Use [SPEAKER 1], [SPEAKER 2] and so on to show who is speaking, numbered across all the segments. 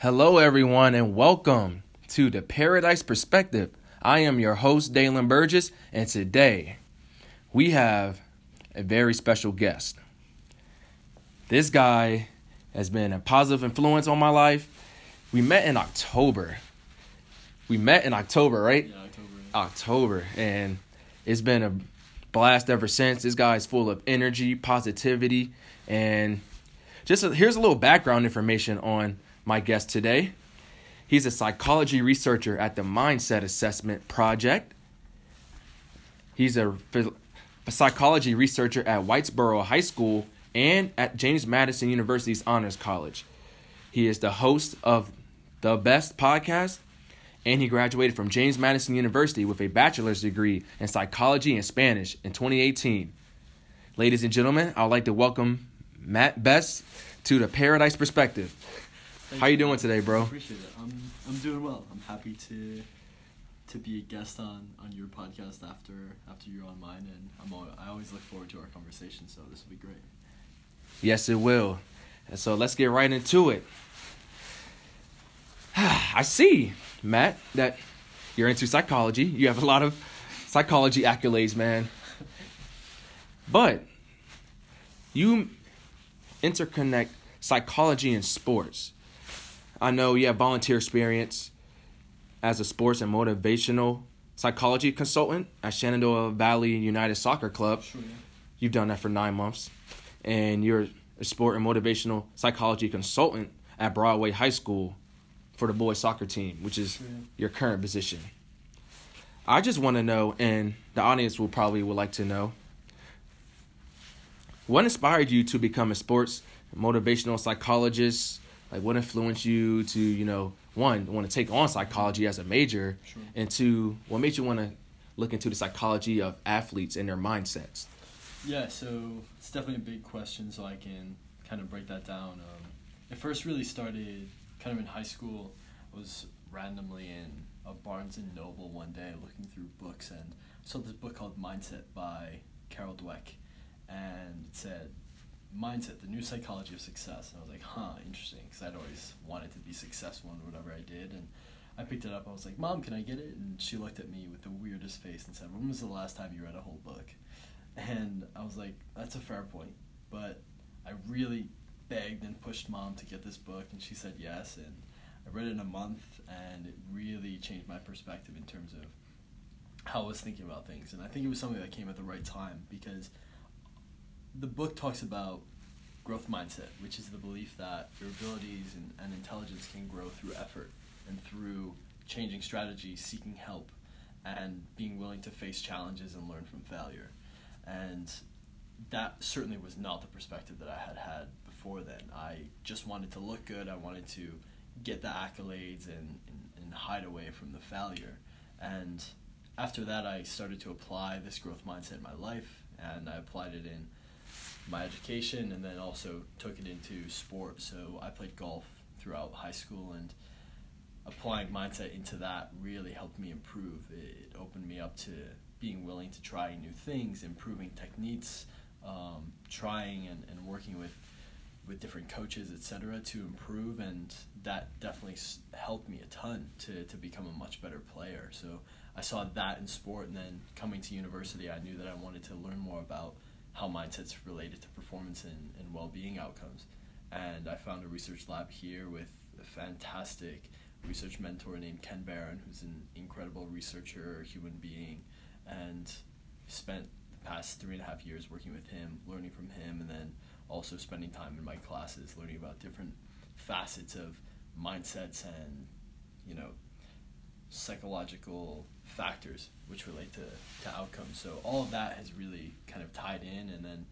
[SPEAKER 1] Hello, everyone, and welcome to the Paradise Perspective. I am your host, Dalen Burgess, and today we have a very special guest. This guy has been a positive influence on my life. We met in October. We met in October, right?
[SPEAKER 2] Yeah, October.
[SPEAKER 1] October, and it's been a blast ever since. This guy is full of energy, positivity, and just a, here's a little background information on my guest today. He's a psychology researcher at the Mindset Assessment Project. He's a, a psychology researcher at Whitesboro High School and at James Madison University's Honors College. He is the host of the Best podcast, and he graduated from James Madison University with a bachelor's degree in psychology and Spanish in 2018. Ladies and gentlemen, I'd like to welcome Matt Best to the Paradise Perspective.
[SPEAKER 2] Thank
[SPEAKER 1] How you doing today, bro?
[SPEAKER 2] Appreciate it. I'm I'm doing well. I'm happy to to be a guest on on your podcast after after you're on mine, and I'm al- I always look forward to our conversation. So this will be great.
[SPEAKER 1] Yes, it will. And so let's get right into it. I see, Matt, that you're into psychology. You have a lot of psychology accolades, man. But you interconnect psychology and sports. I know you have volunteer experience as a sports and motivational psychology consultant at Shenandoah Valley United Soccer Club.
[SPEAKER 2] Sure. Yeah.
[SPEAKER 1] You've done that for nine months. And you're a sport and motivational psychology consultant at Broadway High School for the boys soccer team, which is your current position. I just want to know, and the audience will probably would like to know, what inspired you to become a sports motivational psychologist? Like, what influenced you to, you know, one, want to take on psychology as a major,
[SPEAKER 2] Sure.
[SPEAKER 1] and two, what made you want to look into the psychology of athletes and their mindsets?
[SPEAKER 2] Yeah. So it's definitely a big question. So I can kind of break that down. Um, it first really started kind of in high school. I was randomly in a Barnes and Noble one day looking through books and saw this book called Mindset by Carol Dweck, and it said mindset, the new psychology of success. And I was like, huh, interesting, because I'd always wanted to be successful in whatever I did. And I picked it up. I was like, Mom, can I get it? And she looked at me with the weirdest face and said, When was the last time you read a whole book? And I was like, That's a fair point. But I really begged and pushed Mom to get this book, and she said yes. And I read it in a month, and it really changed my perspective in terms of how I was thinking about things. And I think it was something that came at the right time because the book talks about growth mindset, which is the belief that your abilities and, and intelligence can grow through effort and through changing strategies, seeking help, and being willing to face challenges and learn from failure. And that certainly was not the perspective that I had had before then. I just wanted to look good, I wanted to get the accolades and, and, and hide away from the failure. And after that, I started to apply this growth mindset in my life, and I applied it in my education and then also took it into sport. So I played golf throughout high school and applying mindset into that really helped me improve. It opened me up to being willing to try new things, improving techniques, um, trying and, and working with with different coaches, etc., to improve, and that definitely helped me a ton to, to become a much better player. So I saw that in sport, and then coming to university, I knew that I wanted to learn more about how mindset's related to performance and, and well-being outcomes. And I found a research lab here with a fantastic research mentor named Ken Barron, who's an incredible researcher, human being, and spent the past three and a half years working with him, learning from him, and then also spending time in my classes learning about different facets of mindsets and you know psychological factors which relate to, to outcomes. So all of that has really kind of tied in and then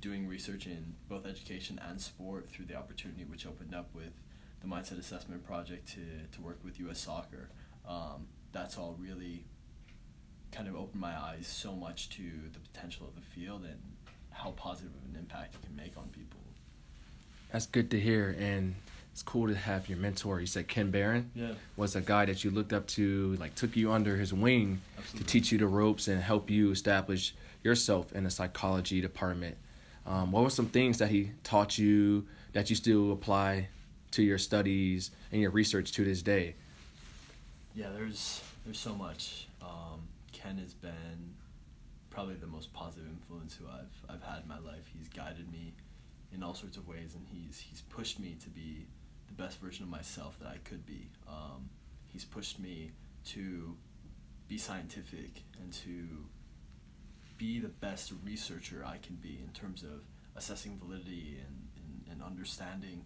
[SPEAKER 2] doing research in both education and sport through the opportunity which opened up with the Mindset Assessment Project to, to work with US Soccer. Um, that's all really kind of opened my eyes so much to the potential of the field and how positive of an impact it can make on people.
[SPEAKER 1] That's good to hear, and it's cool to have your mentor. You said Ken Barron
[SPEAKER 2] Yeah,
[SPEAKER 1] was a guy that you looked up to, like took you under his wing to teach you the ropes and help you establish yourself in the psychology department. Um, what were some things that he taught you that you still apply to your studies and your research to this day?
[SPEAKER 2] Yeah, there's there's so much. Um, Ken has been probably the most positive influence who I've I've had in my life. He's guided me in all sorts of ways, and he's he's pushed me to be the best version of myself that I could be. Um, he's pushed me to be scientific and to be the best researcher I can be in terms of assessing validity and, and, and understanding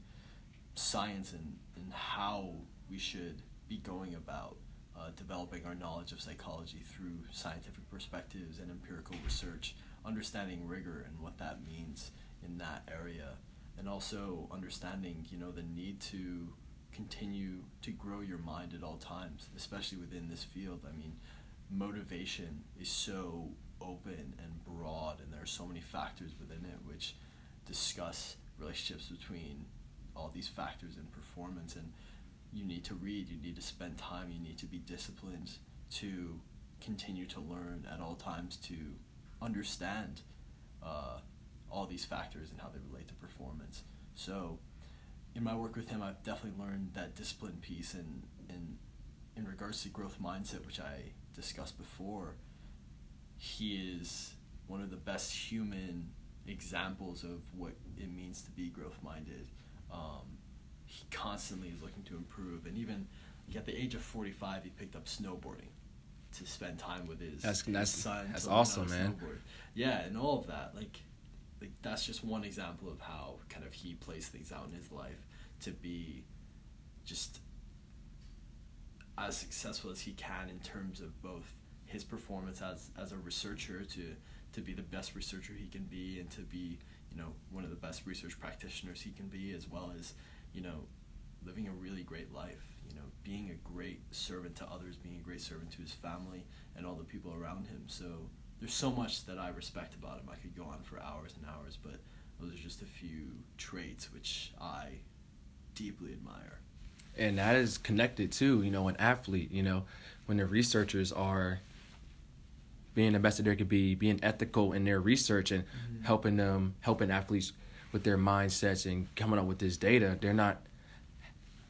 [SPEAKER 2] science and, and how we should be going about uh, developing our knowledge of psychology through scientific perspectives and empirical research, understanding rigor and what that means in that area, and also understanding, you know, the need to continue to grow your mind at all times, especially within this field. I mean, motivation is so open and broad, and there are so many factors within it which discuss relationships between all these factors in performance. And you need to read, you need to spend time, you need to be disciplined to continue to learn at all times to understand uh, all these factors and how they relate to performance. So, in my work with him, I've definitely learned that discipline piece, and in in regards to growth mindset, which I discussed before, he is one of the best human examples of what it means to be growth minded. Um, he constantly is looking to improve, and even like, at the age of forty five, he picked up snowboarding to spend time with his,
[SPEAKER 1] that's,
[SPEAKER 2] his
[SPEAKER 1] that's,
[SPEAKER 2] son.
[SPEAKER 1] That's
[SPEAKER 2] to learn how
[SPEAKER 1] awesome, man.
[SPEAKER 2] snowboard. Yeah, and all of that, like, like that's just one example of how kind of he plays things out in his life to be just as successful as he can in terms of both his performance as as a researcher to to be the best researcher he can be and to be you know one of the best research practitioners he can be as well as you know living a really great life you know being a great servant to others being a great servant to his family and all the people around him. So there's so much that I respect about him I could go on for hours and hours but those are just a few traits which I deeply admire
[SPEAKER 1] and that is connected to you know an athlete you know when the researchers are being the best that they could be being ethical in their research and mm-hmm. helping them helping athletes with their mindsets and coming up with this data they're not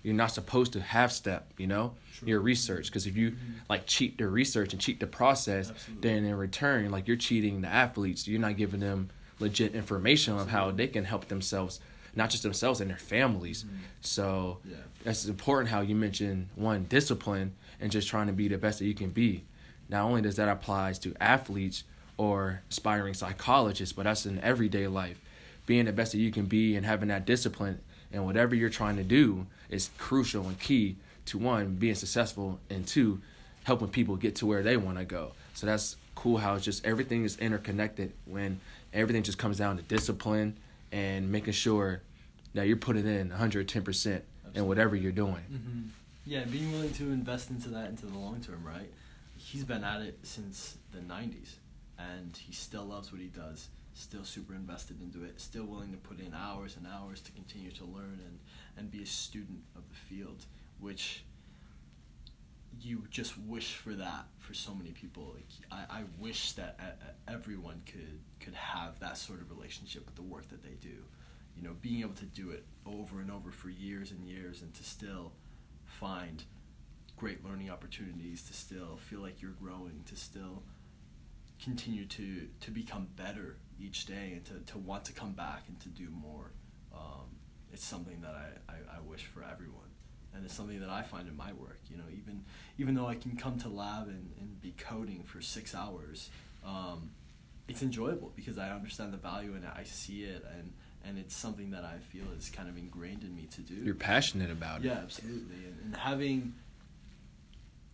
[SPEAKER 1] you're not supposed to half step, you know True. your research because if you mm-hmm. like cheat the research and cheat the process Absolutely. then in return like you're cheating the athletes you're not giving them legit information Absolutely. of how they can help themselves not just themselves and their families. Mm-hmm. So yeah. that's important how you mentioned one discipline and just trying to be the best that you can be. Not only does that apply to athletes or aspiring psychologists, but that's in everyday life. Being the best that you can be and having that discipline and whatever you're trying to do is crucial and key to one being successful and two helping people get to where they want to go. So that's cool how it's just everything is interconnected when everything just comes down to discipline and making sure that you're putting in 110% in whatever you're doing.
[SPEAKER 2] Mm-hmm. Yeah, being willing to invest into that into the long term, right? He's been at it since the 90s and he still loves what he does, still super invested into it, still willing to put in hours and hours to continue to learn and, and be a student of the field, which you just wish for that for so many people. Like I, I wish that everyone could could have that sort of relationship with the work that they do. You know, being able to do it over and over for years and years, and to still find great learning opportunities, to still feel like you're growing, to still continue to to become better each day, and to, to want to come back and to do more. Um, it's something that I, I, I wish for everyone and it's something that I find in my work. You know, even even though I can come to lab and, and be coding for six hours, um, it's enjoyable because I understand the value in it. I see it, and and it's something that I feel is kind of ingrained in me to do.
[SPEAKER 1] You're passionate about
[SPEAKER 2] yeah, it. Yeah, absolutely, and, and having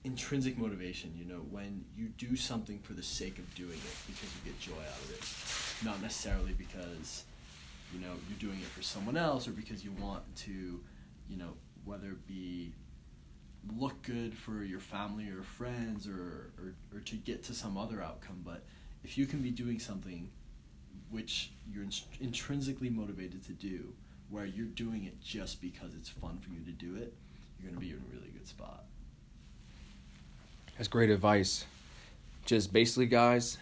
[SPEAKER 2] intrinsic motivation. You know, when you do something for the sake of doing it because you get joy out of it, not necessarily because you know you're doing it for someone else or because you want to, you know, whether it be look good for your family or friends or, or, or to get to some other outcome. But if you can be doing something which you're intrinsically motivated to do, where you're doing it just because it's fun for you to do it, you're going to be in a really good spot.
[SPEAKER 1] That's great advice. Just basically, guys,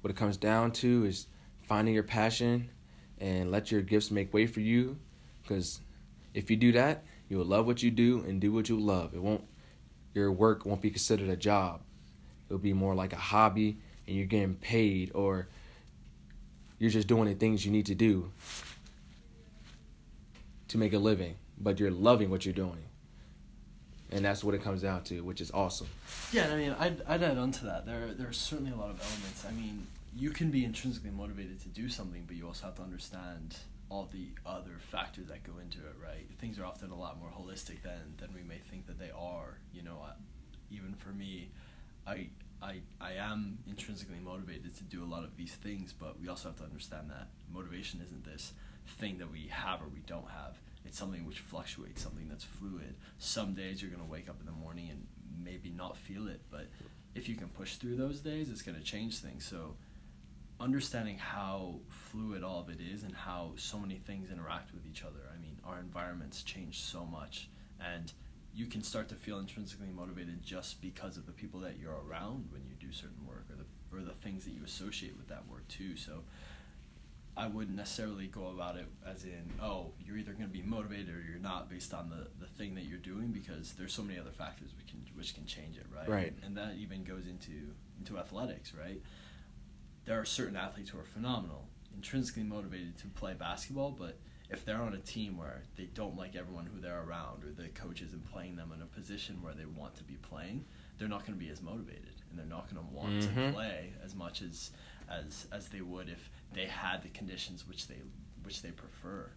[SPEAKER 1] what it comes down to is finding your passion and let your gifts make way for you. Because if you do that, You will love what you do and do what you love. It won't your work won't be considered a job. It'll be more like a hobby and you're getting paid or you're just doing the things you need to do to make a living, but you're loving what you're doing. And that's what it comes down to, which is awesome.
[SPEAKER 2] Yeah, I mean, I'd, I'd add on to that. There, there are certainly a lot of elements. I mean, you can be intrinsically motivated to do something, but you also have to understand all the other factors that go into it, right? Things are often a lot more holistic than, than we may think that they are. You know, I, even for me, I, I, I am intrinsically motivated to do a lot of these things, but we also have to understand that motivation isn't this thing that we have or we don't have. It's something which fluctuates, something that's fluid. Some days you're going to wake up in the morning and maybe not feel it, but if you can push through those days, it's going to change things. So, understanding how fluid all of it is and how so many things interact with each other. I mean, our environments change so much, and you can start to feel intrinsically motivated just because of the people that you're around when you do certain work or the or the things that you associate with that work too. So I wouldn't necessarily go about it as in, oh, you're either going to be motivated or you're not based on the, the thing that you're doing because there's so many other factors which can which can change it, right?
[SPEAKER 1] Right.
[SPEAKER 2] And, and that even goes into into athletics, right? There are certain athletes who are phenomenal, intrinsically motivated to play basketball, but if they're on a team where they don't like everyone who they're around or the coach isn't playing them in a position where they want to be playing, they're not going to be as motivated and they're not going to want
[SPEAKER 1] Mhm.
[SPEAKER 2] to play as much as as as they would if they had the conditions which they which they prefer.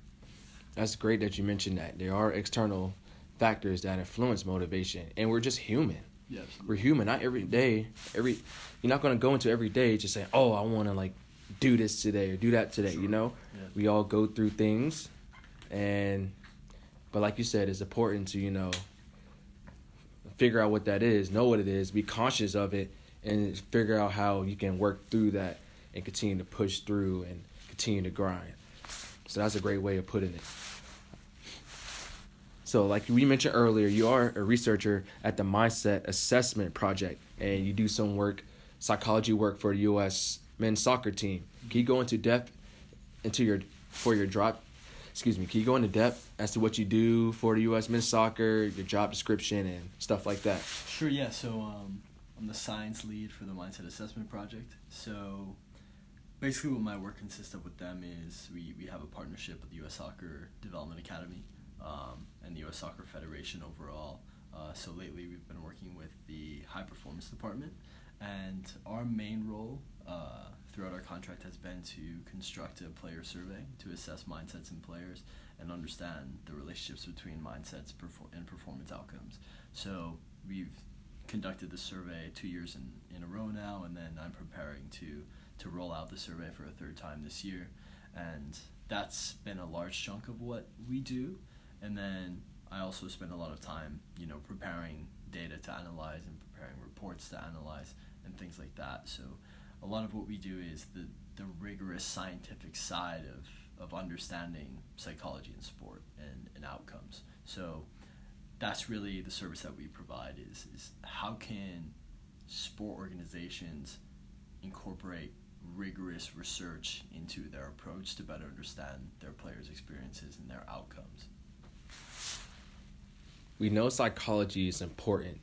[SPEAKER 1] That's great that you mentioned that. There are external factors that influence motivation, and we're just human.
[SPEAKER 2] Yeah,
[SPEAKER 1] We're human. Not every day, every you're not gonna go into every day just saying, "Oh, I want to like do this today or do that today." You know,
[SPEAKER 2] Yeah.
[SPEAKER 1] we all go through things, and but like you said, it's important to you know figure out what that is, know what it is, be conscious of it, and figure out how you can work through that and continue to push through and continue to grind. So that's a great way of putting it. So, like we mentioned earlier, you are a researcher at the Mindset Assessment Project, and you do some work, psychology work for the U.S. men's soccer team. Can you go into depth into your for your drop? Excuse me. Can you go into depth as to what you do for the U.S. men's soccer, your job description, and stuff like that?
[SPEAKER 2] Sure, yeah. So um, I'm the science lead for the Mindset Assessment Project. So basically, what my work consists of with them is we, we have a partnership with the U.S. Soccer Development Academy um, and the U.S. Soccer Federation overall. Uh, so lately, we've been working with the High Performance Department, and our main role uh, throughout our contract has been to construct a player survey to assess mindsets in players and understand the relationships between mindsets and performance outcomes. So we've conducted the survey two years in, in a row now, and then I'm preparing to to roll out the survey for a third time this year, and that's been a large chunk of what we do. And then I also spend a lot of time, you know, preparing data to analyze and preparing reports to analyze and things like that. So a lot of what we do is the the rigorous scientific side of of understanding psychology and sport and, and outcomes. So that's really the service that we provide is is how can sport organizations incorporate rigorous research into their approach to better understand their players' experiences and their outcomes.
[SPEAKER 1] We know psychology is important,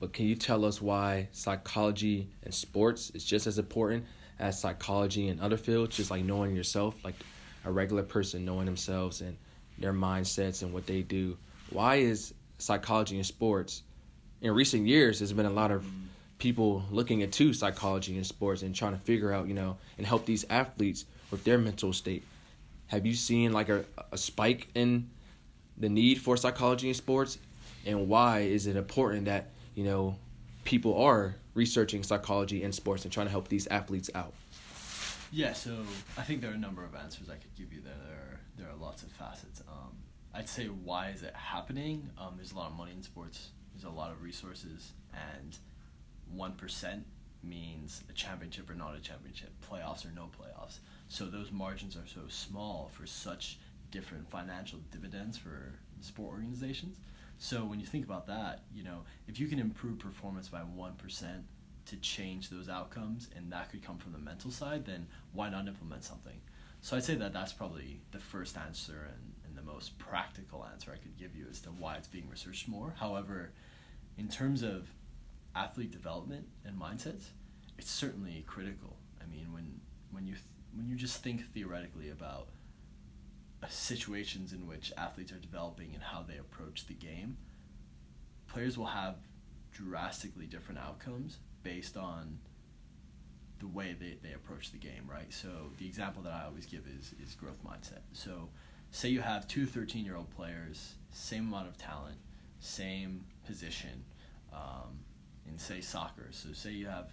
[SPEAKER 1] but can you tell us why psychology in sports is just as important as psychology in other fields? Just like knowing yourself, like a regular person knowing themselves and their mindsets and what they do. Why is psychology in sports? In recent years, there's been a lot of people looking into psychology in sports and trying to figure out, you know, and help these athletes with their mental state. Have you seen like a, a spike in the need for psychology in sports and why is it important that you know people are researching psychology in sports and trying to help these athletes out
[SPEAKER 2] Yeah, so I think there are a number of answers I could give you there. There are, there are lots of facets. Um, I'd say why is it happening? Um, there's a lot of money in sports. There's a lot of resources, and one percent means a championship or not a championship, playoffs or no playoffs. So those margins are so small for such different financial dividends for sport organizations. So when you think about that, you know, if you can improve performance by one percent to change those outcomes, and that could come from the mental side, then why not implement something? So I'd say that that's probably the first answer, and, and the most practical answer I could give you as to why it's being researched more. However, in terms of athlete development and mindsets, it's certainly critical. I mean, when when you th- when you just think theoretically about uh, situations in which athletes are developing and how they approach the game, players will have drastically different outcomes based on the way they, they approach the game, right? So the example that I always give is is growth mindset. So say you have two 13 year old players, same amount of talent, same position, um, in say soccer. So say you have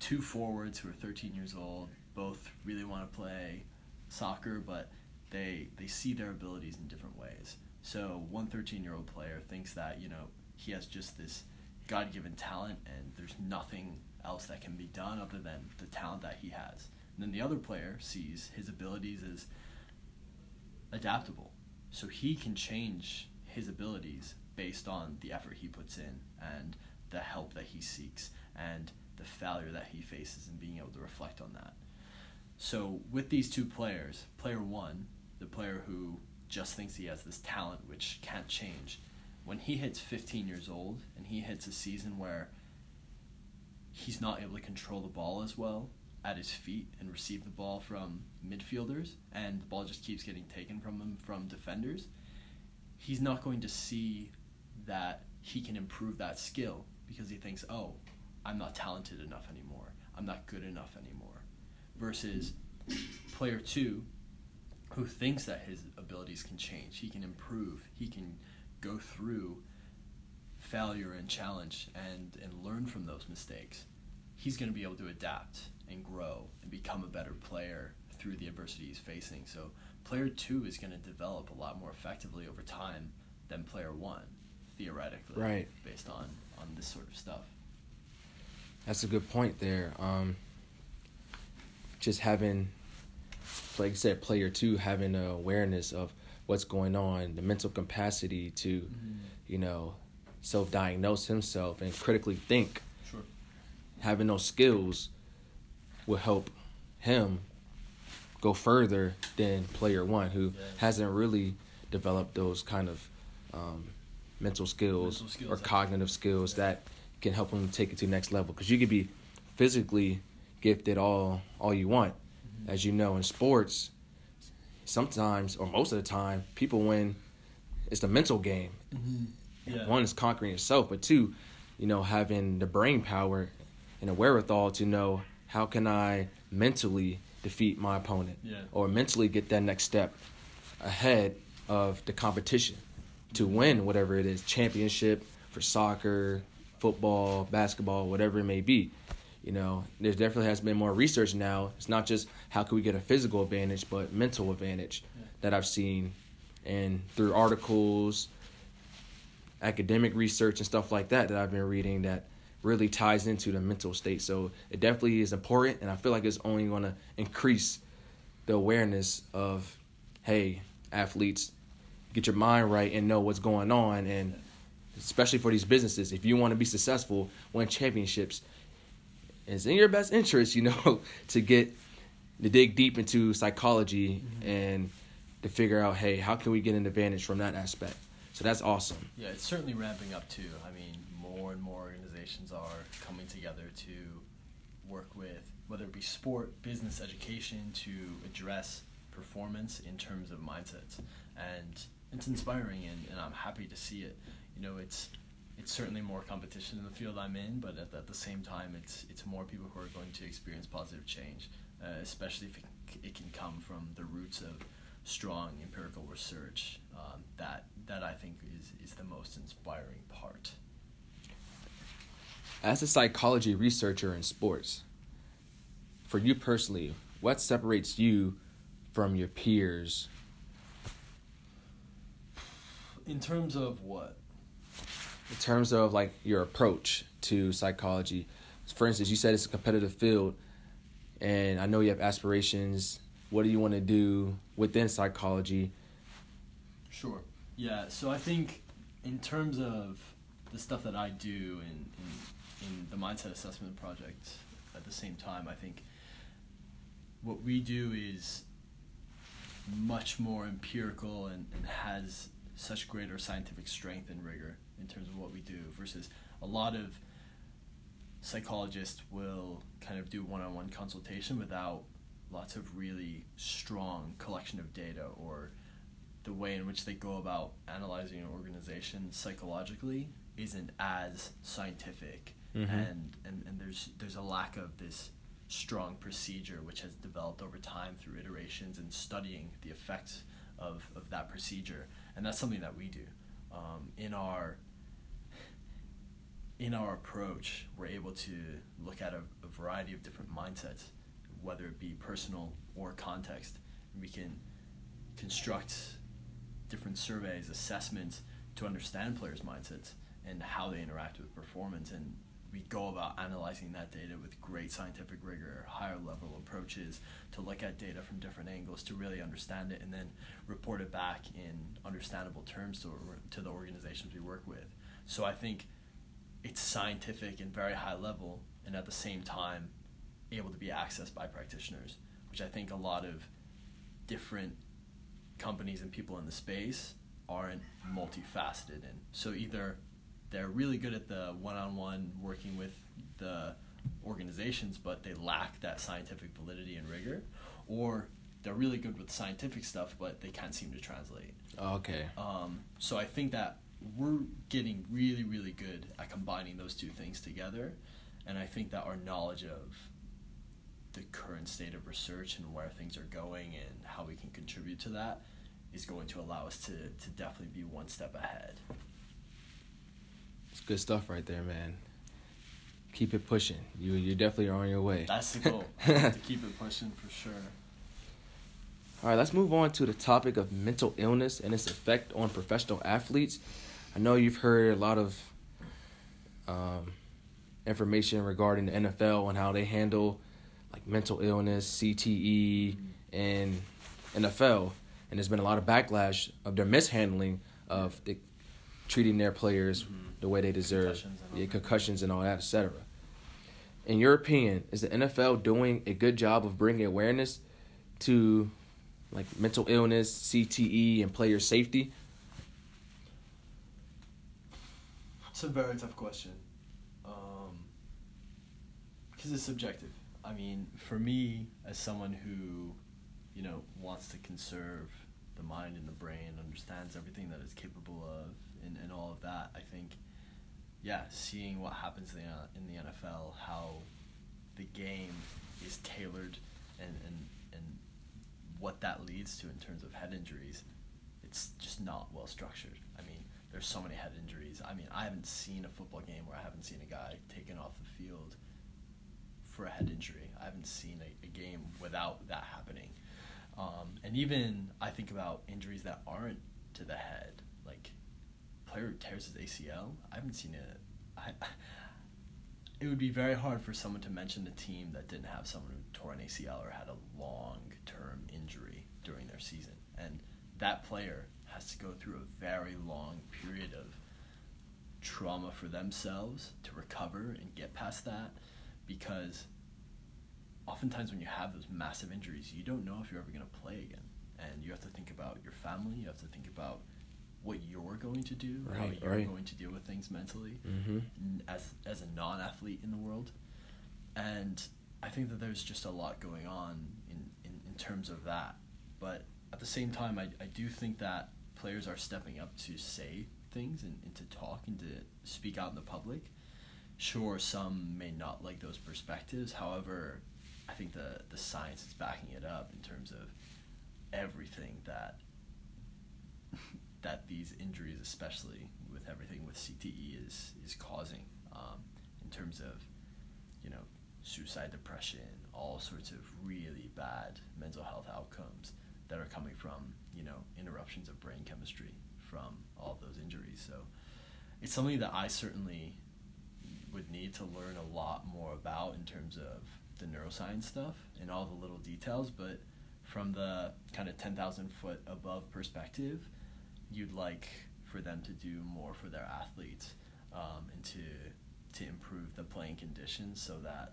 [SPEAKER 2] two forwards who are 13 years old, both really want to play soccer, but they they see their abilities in different ways. So one 13 year old player thinks that you know he has just this God given talent and there's nothing else that can be done other than the talent that he has. And then the other player sees his abilities as adaptable. So he can change his abilities based on the effort he puts in and the help that he seeks and the failure that he faces and being able to reflect on that. So with these two players, player one, the player who just thinks he has this talent which can't change, when he hits 15 years old and he hits a season where he's not able to control the ball as well at his feet and receive the ball from midfielders and the ball just keeps getting taken from him from defenders, he's not going to see that he can improve that skill because he thinks, oh, I'm not talented enough anymore. I'm not good enough anymore. Versus player two, who thinks that his abilities can change, he can improve, he can go through failure and challenge and, and learn from those mistakes, he's going to be able to adapt and grow and become a better player through the adversity he's facing. So, player two is going to develop a lot more effectively over time than player one, theoretically,
[SPEAKER 1] right?
[SPEAKER 2] Based on on this sort of stuff.
[SPEAKER 1] That's a good point there. Um, just having, like I said, player two having an awareness of what's going on, the mental capacity to, mm-hmm. you know, self-diagnose himself and critically think.
[SPEAKER 2] Sure.
[SPEAKER 1] Having those skills will help him go further than player one, who yeah. hasn't really developed those kind of um, mental, skills mental skills or cognitive skills yeah. that can help him take it to the next level. Because you could be physically gifted all all you want, mm-hmm. as you know in sports. Sometimes or most of the time, people win. It's the mental game.
[SPEAKER 2] Mm-hmm. Yeah.
[SPEAKER 1] One is conquering yourself, but two, you know, having the brain power and the wherewithal to know how can I mentally defeat my opponent
[SPEAKER 2] yeah.
[SPEAKER 1] or mentally get that next step ahead of the competition to win whatever it is championship for soccer, football, basketball, whatever it may be. You know, there definitely has been more research now. It's not just how can we get a physical advantage, but mental advantage yeah. that I've seen, and through articles, academic research, and stuff like that that I've been reading that really ties into the mental state. So it definitely is important, and I feel like it's only going to increase the awareness of, hey, athletes, get your mind right and know what's going on, and especially for these businesses, if you want to be successful, win championships, it's in your best interest, you know, to get to dig deep into psychology mm-hmm. and to figure out, hey, how can we get an advantage from that aspect? So that's awesome.
[SPEAKER 2] Yeah, it's certainly ramping up too. I mean, more and more organizations are coming together to work with whether it be sport, business, education to address performance in terms of mindsets. And it's inspiring and, and I'm happy to see it. You know, it's it's certainly more competition in the field I'm in, but at, at the same time, it's it's more people who are going to experience positive change, uh, especially if it, it, can come from the roots of strong empirical research. Um, that that I think is is the most inspiring part.
[SPEAKER 1] As a psychology researcher in sports, for you personally, what separates you from your peers?
[SPEAKER 2] In terms of what?
[SPEAKER 1] In terms of like your approach to psychology. For instance, you said it's a competitive field, and I know you have aspirations. What do you want to do within psychology?
[SPEAKER 2] Sure. Yeah. So I think in terms of the stuff that I do in, in, in the mindset assessment project, at the same time, I think what we do is much more empirical and, and has such greater scientific strength and rigor in terms of what we do versus a lot of psychologists will kind of do one-on-one consultation without lots of really strong collection of data or the way in which they go about analyzing an organization psychologically isn't as scientific.
[SPEAKER 1] Mhm.
[SPEAKER 2] and, and and there's there's a lack of this strong procedure which has developed over time through iterations and studying the effects of, of that procedure. And that's something that we do. Um, in our in our approach we're able to look at a, a variety of different mindsets whether it be personal or context. We can construct different surveys assessments to understand players mindsets and how they interact with performance and we go about analyzing that data with great scientific rigor, higher level approaches to look at data from different angles to really understand it and then report it back in understandable terms to, to the organizations we work with. So I think it's scientific and very high level and at the same time able to be accessed by practitioners, which I think a lot of different companies and people in the space aren't multifaceted in. So either they're really good at the one-on-one working with the organizations, but they lack that scientific validity and rigor, or they're really good with scientific stuff, but they can't seem to translate.
[SPEAKER 1] Okay.
[SPEAKER 2] Um, so I think that we're getting really, really good at combining those two things together, and I think that our knowledge of the current state of research and where things are going and how we can contribute to that is going to allow us to, to definitely be one step ahead.
[SPEAKER 1] It's good stuff right there, man. Keep it pushing. You you definitely are on your way.
[SPEAKER 2] That's the goal to keep it pushing for sure.
[SPEAKER 1] All right, let's move on to the topic of mental illness and its effect on professional athletes. I know you've heard a lot of um, information regarding the NFL and how they handle like mental illness, CTE, and NFL, and there's been a lot of backlash of their mishandling of the, treating their players
[SPEAKER 2] Mhm.
[SPEAKER 1] the way they deserve,
[SPEAKER 2] Concussions and all
[SPEAKER 1] yeah,
[SPEAKER 2] that.
[SPEAKER 1] concussions and all that, etc. In your opinion, is the NFL doing a good job of bringing awareness to like mental illness, CTE, and player safety?
[SPEAKER 2] It's a very tough question. Um, because it's subjective. I mean, for me, as someone who, you know, wants to conserve the mind and the brain, understands everything that it's capable of, and, and all of that, I think, yeah, seeing what happens in the, in the NFL, how the game is tailored, and, and, and what that leads to in terms of head injuries, it's just not well structured. I mean, there's so many head injuries. I mean, I haven't seen a football game where I haven't seen a guy taken off the field for a head injury. I haven't seen a, a game without that happening. Um, and even I think about injuries that aren't to the head, like player tears his ACL. I haven't seen it. I, it would be very hard for someone to mention a team that didn't have someone who tore an ACL or had a long term injury during their season. And that player has to go through a very long period of trauma for themselves to recover and get past that because oftentimes when you have those massive injuries, you don't know if you're ever going to play again. And you have to think about your family, you have to think about what you're going to do, how you're
[SPEAKER 1] right.
[SPEAKER 2] going to deal with things mentally
[SPEAKER 1] Mm-hmm.
[SPEAKER 2] as as a non-athlete in the world, and I think that there's just a lot going on in, in, in terms of that. But at the same time, I, I do think that players are stepping up to say things and, and to talk and to speak out in the public. Sure, some may not like those perspectives. However, I think the the science is backing it up in terms of everything that that these injuries, especially with everything with CTE, is is causing um, in terms of you know suicide, depression, all sorts of really bad mental health outcomes that are coming from you know interruptions of brain chemistry from all of those injuries. So it's something that I certainly need to learn a lot more about in terms of the neuroscience stuff and all the little details, but from the kind of 10,000 foot above perspective, you'd like for them to do more for their athletes um, and to to improve the playing conditions so that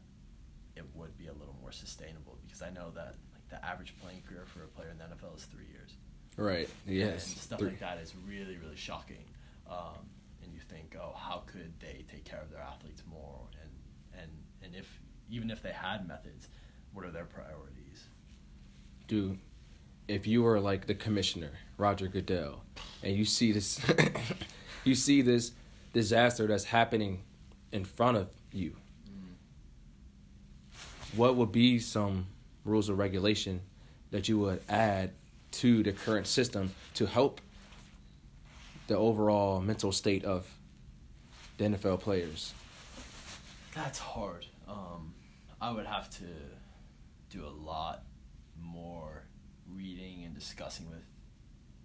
[SPEAKER 2] it would be a little more sustainable because I know that like the average playing career for a player in the NFL is three years.
[SPEAKER 1] Right. Yes.
[SPEAKER 2] And stuff
[SPEAKER 1] Three-
[SPEAKER 2] like that is really, really shocking. Um, think, oh, how could they take care of their athletes more? And and and if even if they had methods, what are their priorities?
[SPEAKER 1] dude, if you were like the commissioner, Roger Goodell, and you see this, you see this disaster that's happening in front of you, what would be some rules or regulation that you would add to the current system to help the overall mental state of the NFL players?
[SPEAKER 2] That's hard. Um, I would have to do a lot more reading and discussing with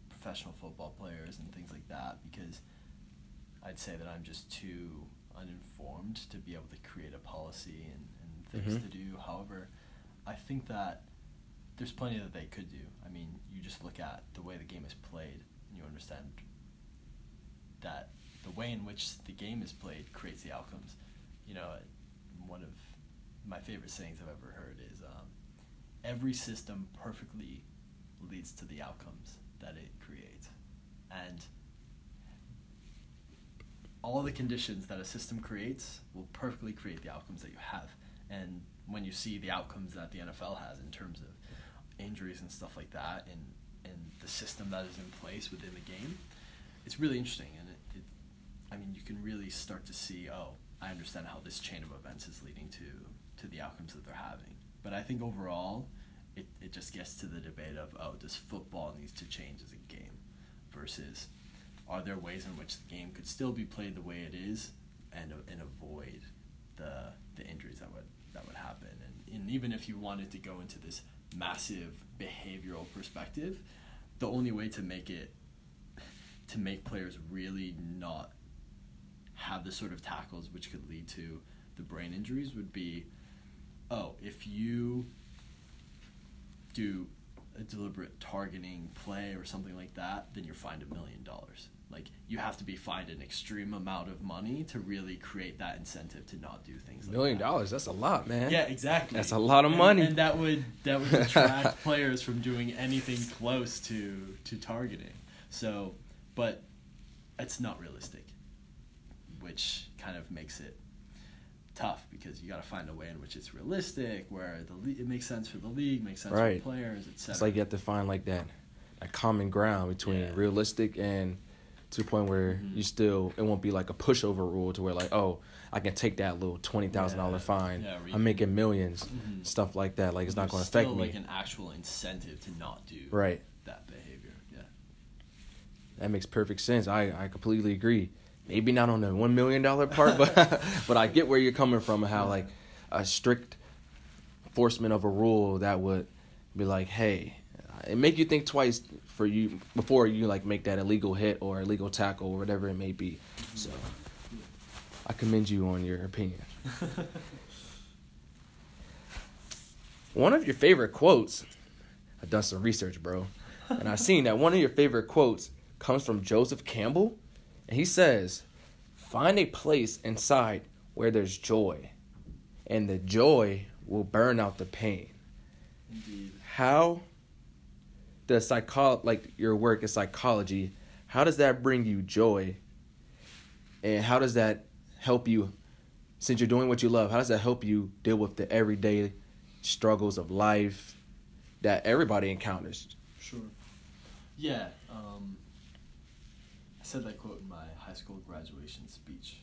[SPEAKER 2] professional football players and things like that because I'd say that I'm just too uninformed to be able to create a policy and, and things
[SPEAKER 1] Mhm.
[SPEAKER 2] to do. However, I think that there's plenty that they could do. I mean, you just look at the way the game is played and you understand that the way in which the game is played creates the outcomes. You know, one of my favorite sayings I've ever heard is um, every system perfectly leads to the outcomes that it creates. And all the conditions that a system creates will perfectly create the outcomes that you have. And when you see the outcomes that the NFL has in terms of injuries and stuff like that, and and the system that is in place within the game, it's really interesting. And I mean, you can really start to see, oh, I understand how this chain of events is leading to to the outcomes that they're having. But I think overall, it, it just gets to the debate of, oh, does football needs to change as a game versus are there ways in which the game could still be played the way it is and and avoid the the injuries that would that would happen and, and even if you wanted to go into this massive behavioral perspective the only way to make it to make players really not have the sort of tackles which could lead to the brain injuries would be oh if you do a deliberate targeting play or something like that, then you're fined a million dollars. Like you have to be fined an extreme amount of money to really create that incentive to not do things. like
[SPEAKER 1] Million
[SPEAKER 2] that.
[SPEAKER 1] dollars, that's a lot, man.
[SPEAKER 2] Yeah, exactly.
[SPEAKER 1] That's a lot of
[SPEAKER 2] And-
[SPEAKER 1] money.
[SPEAKER 2] and that would that would detract players from doing anything close to to targeting. So, but it's not realistic, which kind of makes it tough because you got to find a way in which it's realistic, where the it makes sense for the league, makes sense
[SPEAKER 1] Right.
[SPEAKER 2] for players, etc.
[SPEAKER 1] It's like you have to find like that, a common ground between
[SPEAKER 2] Yeah.
[SPEAKER 1] realistic and to a point where
[SPEAKER 2] Mhm.
[SPEAKER 1] you still it won't be like a pushover rule to where like oh I can take that little twenty thousand dollar
[SPEAKER 2] Yeah.
[SPEAKER 1] fine
[SPEAKER 2] Yeah,
[SPEAKER 1] I'm making millions
[SPEAKER 2] Mhm.
[SPEAKER 1] stuff like that like it's not going to affect
[SPEAKER 2] still,
[SPEAKER 1] me
[SPEAKER 2] Like an actual incentive to not do
[SPEAKER 1] right
[SPEAKER 2] that behavior. Yeah.
[SPEAKER 1] that makes perfect sense I I completely agree maybe not on the one million dollar part but but I get where you're coming from and how like a strict enforcement of a rule that would be like hey it make you think twice for you before you like make that illegal hit or illegal tackle or whatever it may be. So I commend you on your opinion. One of your favorite quotes I've done some research bro and I've seen that one of your favorite quotes comes from Joseph Campbell and he says find a place inside where there's joy and the joy will burn out the pain
[SPEAKER 2] Indeed.
[SPEAKER 1] how does psycho like your work in psychology how does that bring you joy and how does that help you since you're doing what you love how does that help you deal with the everyday struggles of life that everybody encounters
[SPEAKER 2] Sure. Yeah. Um, said that quote in my high school graduation speech,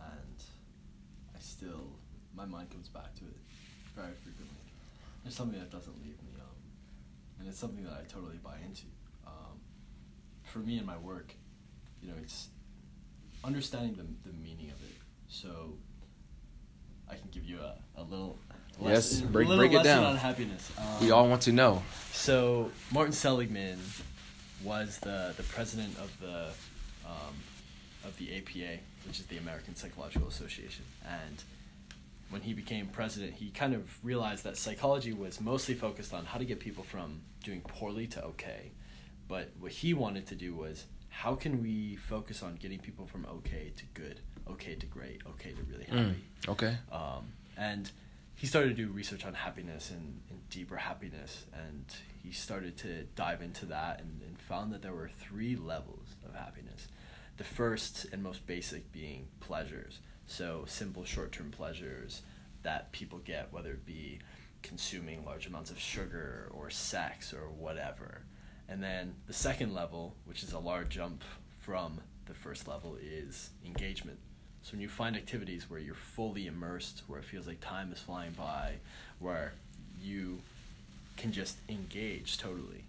[SPEAKER 2] and I still, my mind comes back to it very frequently. There's something that doesn't leave me, um, and it's something that I totally buy into. Um, for me in my work, you know, it's understanding the, the meaning of it. So I can give you a, a little.
[SPEAKER 1] Yes,
[SPEAKER 2] lesson-
[SPEAKER 1] break-
[SPEAKER 2] little
[SPEAKER 1] break it down.
[SPEAKER 2] on happiness. Um,
[SPEAKER 1] we all want to know
[SPEAKER 2] so Martin Seligman was the the president of the um, of the APA, which is the American Psychological Association, and when he became president, he kind of realized that psychology was mostly focused on how to get people from doing poorly to okay, but what he wanted to do was how can we focus on getting people from okay to good, okay to great, okay to really happy.
[SPEAKER 1] Mm, okay.
[SPEAKER 2] Um, and he started to do research on happiness and, and deeper happiness, and he started to dive into that and, and found that there were three levels of happiness. The first and most basic being pleasures, so simple short term pleasures that people get, whether it be consuming large amounts of sugar or sex or whatever. And then the second level, which is a large jump from the first level, is engagement. So when you find activities where you're fully immersed, where it feels like time is flying by, where you can just engage totally.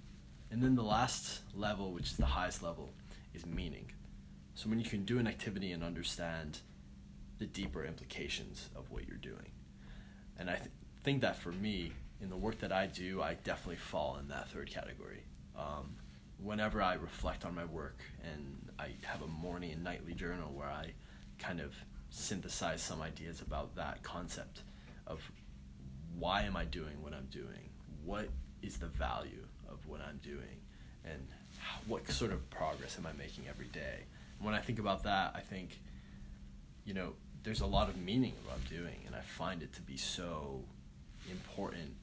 [SPEAKER 2] And then the last level, which is the highest level, is meaning. So when you can do an activity and understand the deeper implications of what you're doing. And I th- think that for me, in the work that I do, I definitely fall in that third category. Um, whenever I reflect on my work and I have a morning and nightly journal where I kind of synthesize some ideas about that concept of why am I doing what I'm doing? What is the value of what I'm doing? And what sort of progress am I making every day? when I think about that, I think, you know, there's a lot of meaning in what I'm doing, and I find it to be so important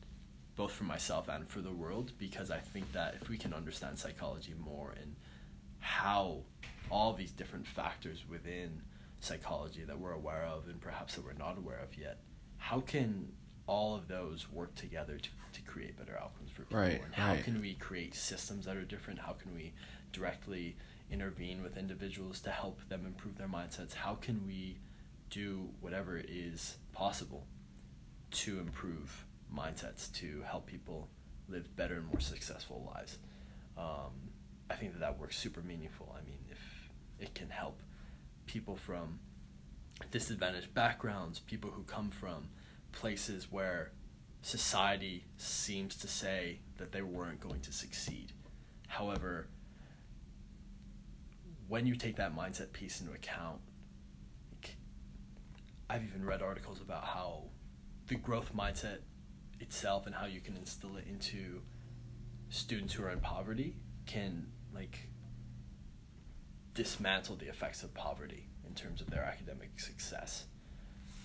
[SPEAKER 2] both for myself and for the world because I think that if we can understand psychology more and how all these different factors within psychology that we're aware of and perhaps that we're not aware of yet, how can all of those work together to, to create better outcomes for people?
[SPEAKER 1] Right,
[SPEAKER 2] and how
[SPEAKER 1] right.
[SPEAKER 2] can we create systems that are different? How can we directly intervene with individuals to help them improve their mindsets? How can we do whatever is possible to improve mindsets to help people live better and more successful lives? Um, I think that that works super meaningful. I mean, if it can help people from disadvantaged backgrounds, people who come from places where society seems to say that they weren't going to succeed. However, when you take that mindset piece into account, I've even read articles about how the growth mindset itself and how you can instill it into students who are in poverty can like dismantle the effects of poverty in terms of their academic success.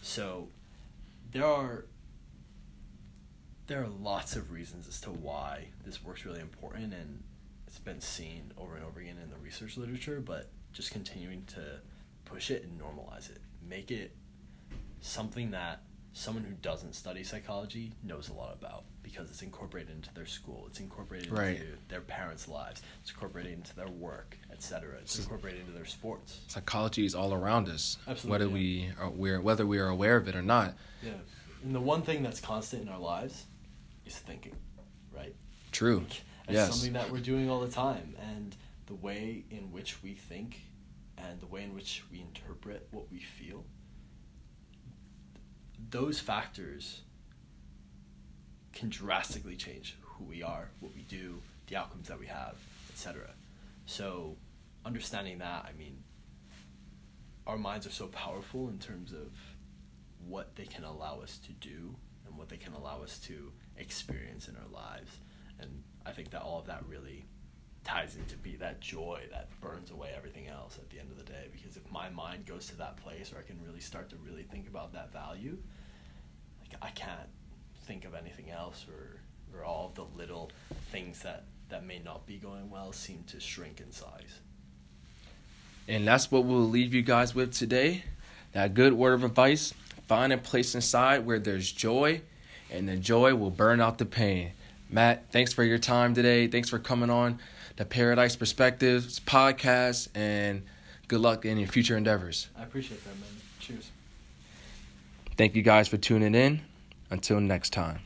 [SPEAKER 2] So there are there are lots of reasons as to why this work's really important and it's been seen over and over again in the research literature, but just continuing to push it and normalize it. Make it something that someone who doesn't study psychology knows a lot about because it's incorporated into their school, it's incorporated
[SPEAKER 1] Right.
[SPEAKER 2] into their parents' lives, it's incorporated into their work, etc. It's incorporated into their sports.
[SPEAKER 1] Psychology is all around us,
[SPEAKER 2] Absolutely,
[SPEAKER 1] whether
[SPEAKER 2] yeah.
[SPEAKER 1] we are we're, whether we are aware of it or not.
[SPEAKER 2] Yeah. And the one thing that's constant in our lives is thinking, right?
[SPEAKER 1] True.
[SPEAKER 2] Like, It's
[SPEAKER 1] Yes.
[SPEAKER 2] something that we're doing all the time. And the way in which we think and the way in which we interpret what we feel, those factors can drastically change who we are, what we do, the outcomes that we have, etc. So, understanding that, I mean, our minds are so powerful in terms of what they can allow us to do and what they can allow us to experience in our lives. And I think that all of that really ties into be that joy that burns away everything else at the end of the day. Because if my mind goes to that place where I can really start to really think about that value, like I can't think of anything else or or all of the little things that that may not be going well seem to shrink in size.
[SPEAKER 1] And that's what we'll leave you guys with today. That good word of advice. Find a place inside where there's joy, and the joy will burn out the pain. Matt, thanks for your time today. Thanks for coming on the Paradise Perspectives podcast, and good luck in your future endeavors.
[SPEAKER 2] I appreciate that, man. Cheers.
[SPEAKER 1] Thank you guys for tuning in. Until next time.